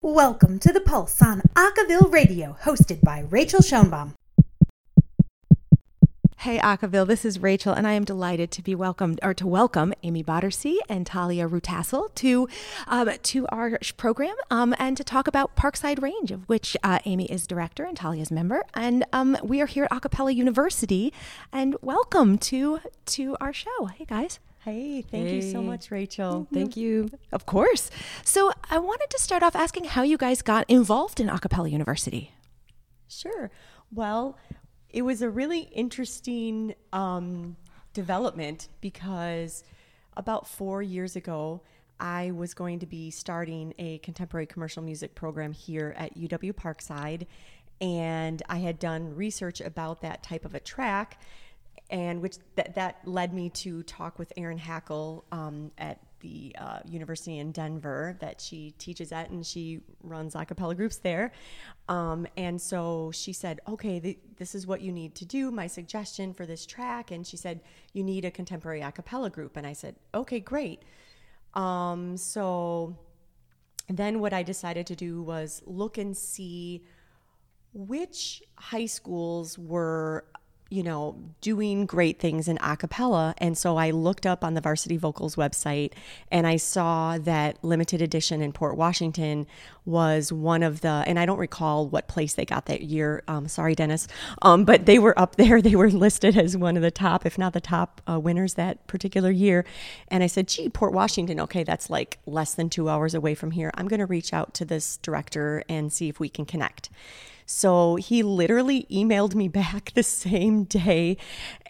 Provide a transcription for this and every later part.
Welcome to The Pulse on Acaville Radio, hosted by Rachael Schoenbaum. Hey Acaville, this is Rachael, and I am delighted to be welcomed or to welcome Amy Boddersee and Talia Rutassel to um, to our program um, and to talk about Parkside Range, of which uh, Amy is director and Talia is member. And um, we are here at A Cappella University, and welcome to to our show. Hey guys. Hey, thank hey. you so much, Rachael. Mm-hmm. Thank you. Of course. So I wanted to start off asking how you guys got involved in A Cappella University. Sure. Well, it was a really interesting um, development because about four years ago, I was going to be starting a contemporary commercial music program here at UW Parkside. And I had done research about that type of a track, and which that, that led me to talk with Erin Hackel um, at the uh, university in Denver that she teaches at, and she runs a cappella groups there. Um, and so she said, "Okay, th- this is what you need to do. My suggestion for this track." And she said, "You need a contemporary a cappella group." And I said, "Okay, great." Um, so then what I decided to do was look and see which high schools were you know, doing great things in a cappella. And so I looked up on the Varsity Vocals website and I saw that limited edition in Port Washington was one of the, and I don't recall what place they got that year. Um, sorry, Dennis. Um, but they were up there. They were listed as one of the top, if not the top uh, winners that particular year. And I said, gee, Port Washington, okay, that's like less than two hours away from here. I'm going to reach out to this director and see if we can connect. So he literally emailed me back the same day.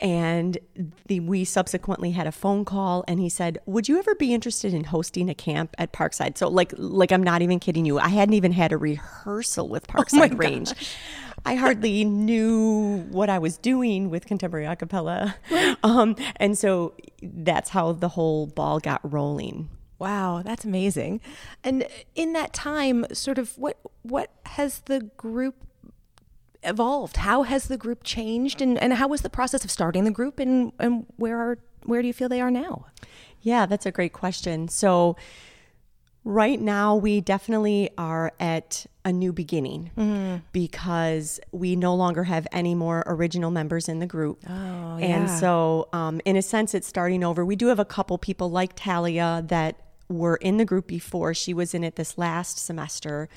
And the, we subsequently had a phone call and he said, Would you ever be interested in hosting a camp at Parkside? So, like, like I'm not even kidding you. I hadn't even had a rehearsal with oh Parkside oh Range. I hardly knew what I was doing with contemporary a cappella. Um, and so that's how the whole ball got rolling. Wow, that's amazing. And in that time, sort of what what has the group evolved? How has the group changed, and, and how was the process of starting the group, and, and where are where do you feel they are now? Yeah, that's a great question. So, right now, we definitely are at a new beginning mm-hmm. because we no longer have any more original members in the group. Oh, yeah. And so, um, in a sense, it's starting over. We do have a couple people like Talia that were in the group before. She was in it this last semester.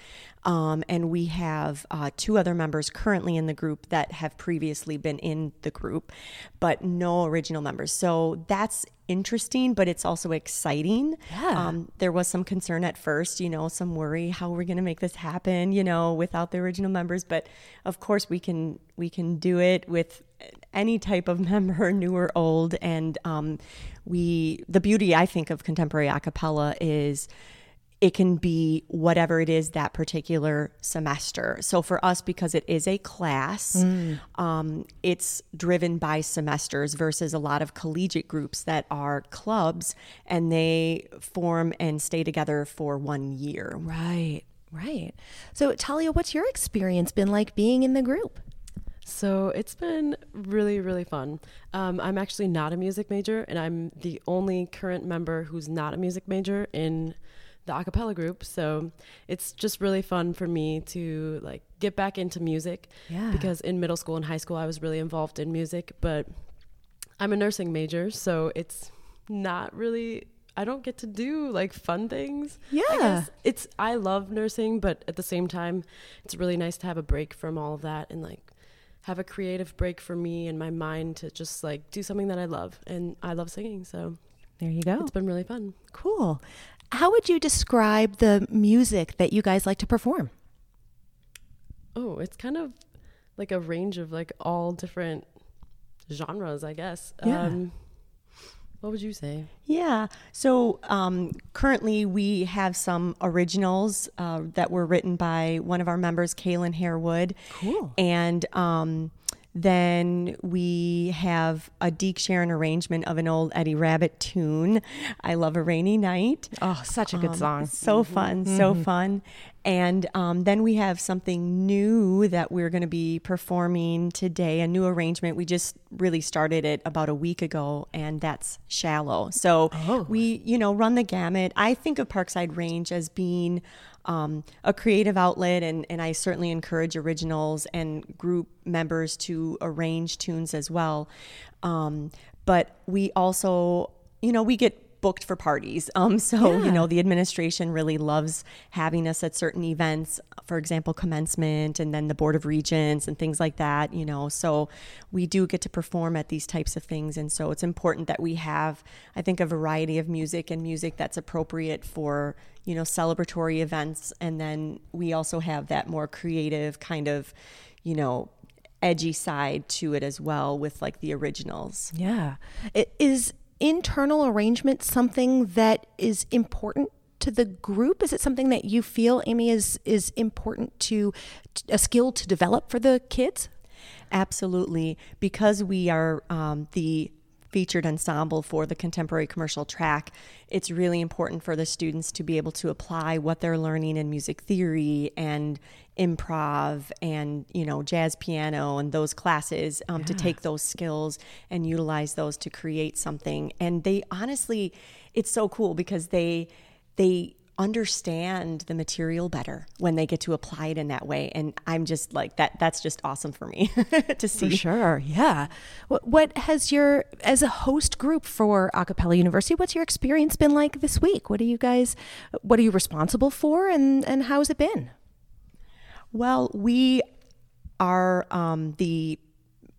Um, and we have uh, two other members currently in the group that have previously been in the group, but no original members. So that's interesting, but it's also exciting. Yeah. Um, there was some concern at first, you know, some worry how are we going to make this happen, you know, without the original members. But of course, we can we can do it with any type of member, new or old. And um, we the beauty I think of contemporary a cappella is it can be whatever it is that particular semester. So for us, because it is a class, mm. um, it's driven by semesters versus a lot of collegiate groups that are clubs and they form and stay together for one year. Right, right. So Talia, what's your experience been like being in the group? So it's been really, really fun. Um, I'm actually not a music major, and I'm the only current member who's not a music major in the acapella group. So it's just really fun for me to like get back into music. Yeah. Because in middle school and high school I was really involved in music, but I'm a nursing major, so it's not really I don't get to do like fun things. Yeah. it's I love nursing, but at the same time it's really nice to have a break from all of that and like have a creative break for me and my mind to just like do something that I love. And I love singing, so there you go. It's been really fun. Cool. How would you describe the music that you guys like to perform? Oh, it's kind of like a range of like all different genres, I guess. Yeah. Um, what would you say? Yeah. So um, currently we have some originals uh, that were written by one of our members, Kaylin Harewood. Cool. And um, then we have a Deke Sharon arrangement of an old Eddie Rabbitt tune. I love a rainy night. Oh, such a good um, song. So fun, mm-hmm. so fun. And um, then we have something new that we're going to be performing today, a new arrangement. We just really started it about a week ago, and that's Shallow. So Oh. we, you know, run the gamut. I think of Parkside Range as being um, a creative outlet, and, and I certainly encourage originals and group members to arrange tunes as well. Um, but we also, you know, we get booked for parties. Um, so, you know, the administration really loves having us at certain events, for example, commencement and then the Board of Regents and things like that, you know. So we do get to perform at these types of things. And so it's important that we have, I think, a variety of music and music that's appropriate for, you know, celebratory events. And then we also have that more creative kind of, you know, edgy side to it as well with like the originals. Yeah. It is internal arrangement something that is important to the group? Is it something that you feel, Amy, is is important to a skill to develop for the kids? Absolutely, because we are um, the featured ensemble for the contemporary commercial track, it's really important for the students to be able to apply what they're learning in music theory and improv and you know jazz piano and those classes um, to take those skills and utilize those to create something. And they honestly it's so cool because they they understand the material better when they get to apply it in that way and i'm just like that that's just awesome for me to see For sure, yeah. What, what has your, as a host group for A Cappella University, what's your experience been like this week? What are you guys, what are you responsible for, and and how's it been? Well, we are um, the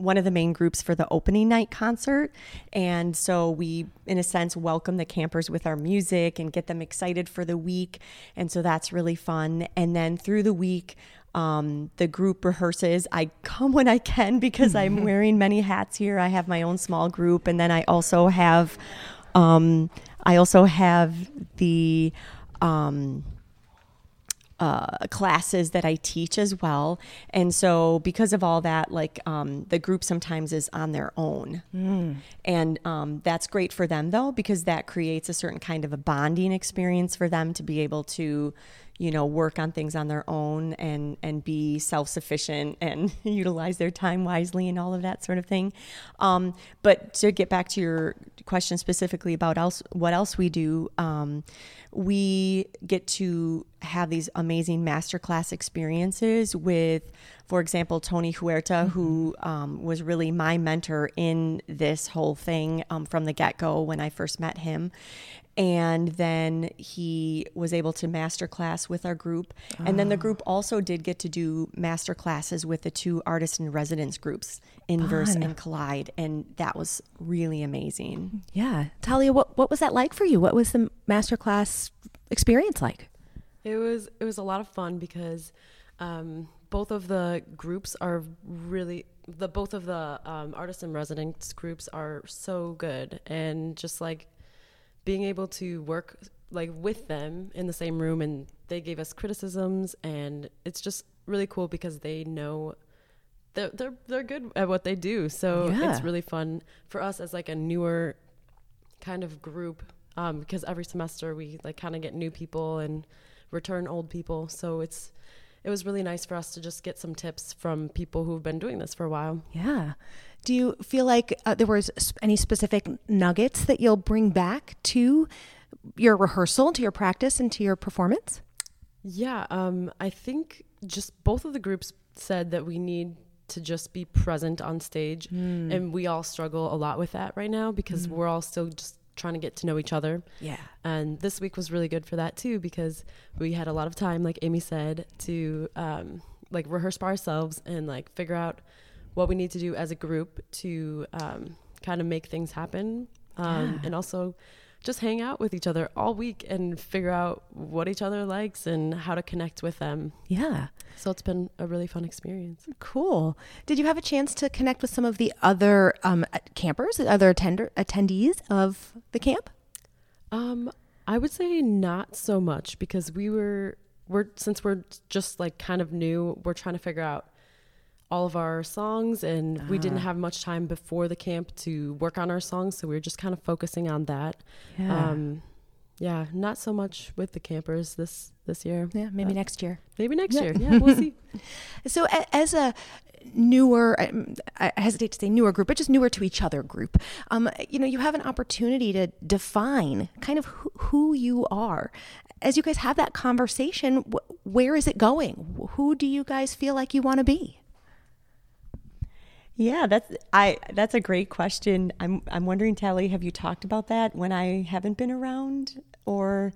one of the main groups for the opening night concert, and so we, in a sense, welcome the campers with our music and get them excited for the week, and so that's really fun. And then through the week. Um, the group rehearses. I come when I can because I'm wearing many hats here. I have my own small group, and then I also have, um, I also have the um, uh, classes that I teach as well. And so, because of all that, like um, the group sometimes is on their own. And um, that's great for them, though, because that creates a certain kind of a bonding experience for them to be able to. You know, work on things on their own and and be self sufficient and utilize their time wisely and all of that sort of thing. Um, but to get back to your question specifically about else what else we do, um, we get to have these amazing masterclass experiences with, for example, Tony Huerta, who um, was really my mentor in this whole thing um, from the get go when I first met him. And then he was able to masterclass with our group. And then the group also did get to do master classes with the two artist in residence groups, Inverse and Collide. And that was really amazing. Yeah, Talia, what what was that like for you? What was the masterclass experience like? It was it was a lot of fun because um, both of the groups are really the both of the um, artist in residence groups are so good and just like being able to work like with them in the same room and they gave us criticisms and it's just really cool because they know they're they're, they're good at what they do so Yeah. it's really fun for us as like a newer kind of group um, because every semester we like kind of get new people and return old people so it's it was really nice for us to just get some tips from people who've been doing this for a while Yeah. Do you feel like uh, there was any specific nuggets that you'll bring back to your rehearsal, to your practice, and to your performance? Yeah, um, I think just both of the groups said that we need to just be present on stage, and we all struggle a lot with that right now because we're all still just trying to get to know each other. Yeah. And this week was really good for that too because we had a lot of time, like Amy said, to um, like rehearse by ourselves and like figure out what we need to do as a group to um, kind of make things happen, um, and also just hang out with each other all week and figure out what each other likes and how to connect with them. Yeah. So it's been a really fun experience. Cool. Did you have a chance to connect with some of the other um, campers, other attender attendees of the camp? Um, I would say not so much because we were we're since we're just like kind of new, we're trying to figure out all of our songs and we didn't have much time before the camp to work on our songs, so we were just kind of focusing on that. Yeah. Um yeah, not so much with the campers this this year. Yeah, maybe Uh, next year. Maybe next Yeah. year. Yeah, we'll see. So, a, as a newer, I hesitate to say newer group, but just newer to each other group, um, you know, you have an opportunity to define kind of who, who you are. As you guys have that conversation, wh- where is it going? Who do you guys feel like you want to be? Yeah, that's I that's a great question. I'm I'm wondering, Tally, have you talked about that when I haven't been around, or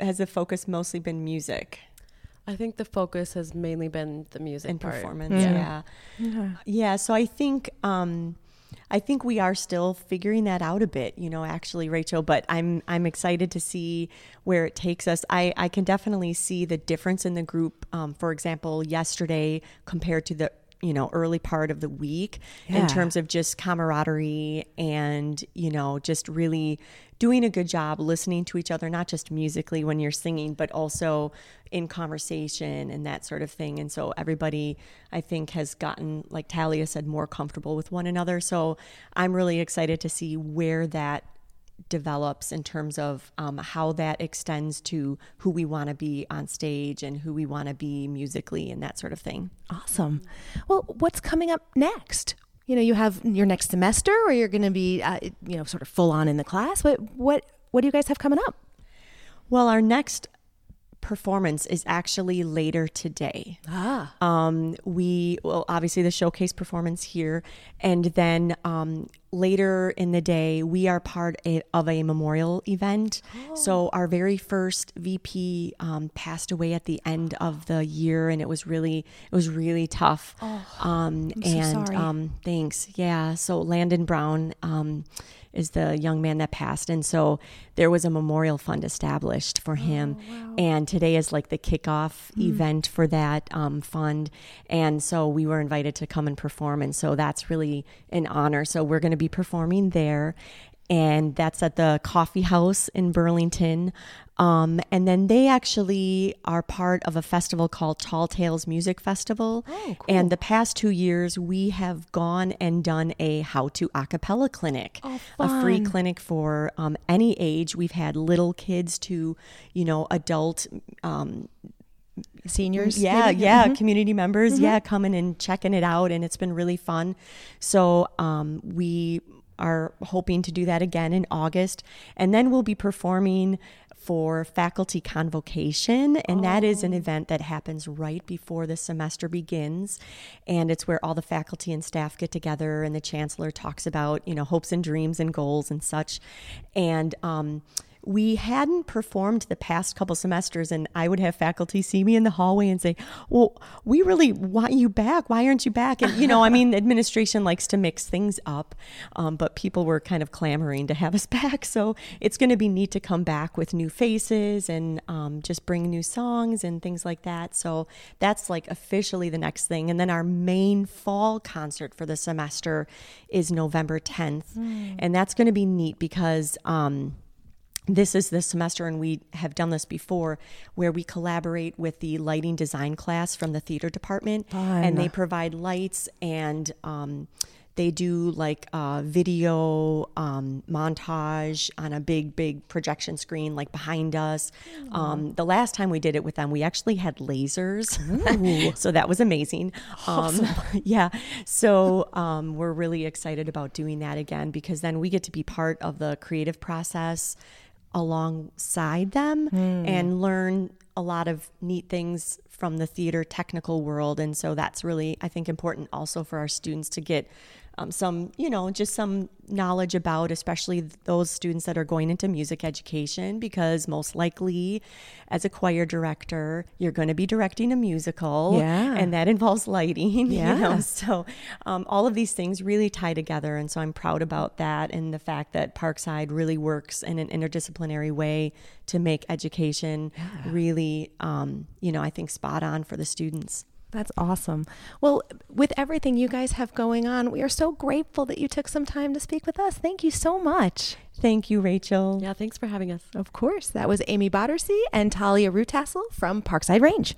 has the focus mostly been music I think the focus has mainly been the music and part. performance? Yeah. Yeah. yeah. So I think um, I think we are still figuring that out a bit, you know, actually, Rachael. But I'm I'm excited to see where it takes us. I I can definitely see the difference in the group. Um, for example, yesterday compared to the you know early part of the week Yeah. in terms of just camaraderie and you know just really doing a good job listening to each other not just musically when you're singing but also in conversation and that sort of thing and so everybody i think has gotten like talia said more comfortable with one another so i'm really excited to see where that develops in terms of um, how that extends to who we want to be on stage and who we want to be musically and that sort of thing Awesome. Well, what's coming up next? You know, you have your next semester, or you're going to be, uh, you know, sort of full on in the class. What what what do you guys have coming up? well our next performance is actually later today Ah, um, we well obviously the showcase performance here and then um, later in the day we are part of a memorial event. So our very first vp um, passed away at the end of the year and it was really it was really tough. Um, I'm so and sorry. um, thanks. Yeah so landon brown um, is the young man that passed and so there was a memorial fund established for him. Wow. and today is like the kickoff event for that um, fund. And so we were invited to come and perform and so that's really an honor. So we're going to be performing there and that's at the coffee house in burlington. Um, and then they actually are part of a festival called tall tales music festival. Oh, and the past two years we have gone and done a how to a cappella clinic a free clinic for um, any age. We've had little kids to you know adult um, seniors. yeah, maybe? yeah, community members, yeah, coming and checking it out, and it's been really fun. So um, we are hoping to do that again in August, and then we'll be performing for faculty convocation and that is an event that happens right before the semester begins and it's where all the faculty and staff get together and the chancellor talks about you know hopes and dreams and goals and such and um, we hadn't performed the past couple semesters and i would have faculty see me in the hallway and say well we really want you back. Why aren't you back? And you know i mean administration likes to mix things up um, but people were kind of clamoring to have us back. So it's going to be neat to come back with new faces and um, just bring new songs and things like that. So that's like officially the next thing. And then our main fall concert for the semester is november 10th and that's going to be neat because um, this is this semester and we have done this before where we collaborate with the lighting design class from the theater department. And they provide lights and um, they do like a video um, montage on a big big projection screen like behind us. Um, the last time we did it with them we actually had lasers. So that was amazing. Um, yeah. So um, we're really excited about doing that again because then we get to be part of the creative process alongside them hmm. and learn a lot of neat things from the theater technical world. And so that's really i think important also for our students to get um, some you know just some knowledge about especially those students that are going into music education because most likely as a choir director you're going to be directing a musical Yeah. and that involves lighting Yeah. you know so um, all of these things really tie together and so i'm proud about that and the fact that parkside really works in an interdisciplinary way to make education really um, you know i think spot on for the students That's awesome. Well, with everything you guys have going on, we are so grateful that you took some time to speak with us. Thank you so much. thank you rachael Yeah, thanks for having us. Of course, that was Amy Bottersea and Talia Rutassel from Parkside Range.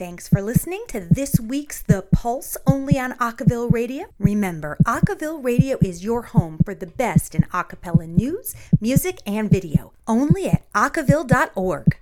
Thanks for listening to this week's The Pulse only on Acaville Radio. Remember, Acaville Radio is your home for the best in acapella news, music, and video. Only at acaville.org.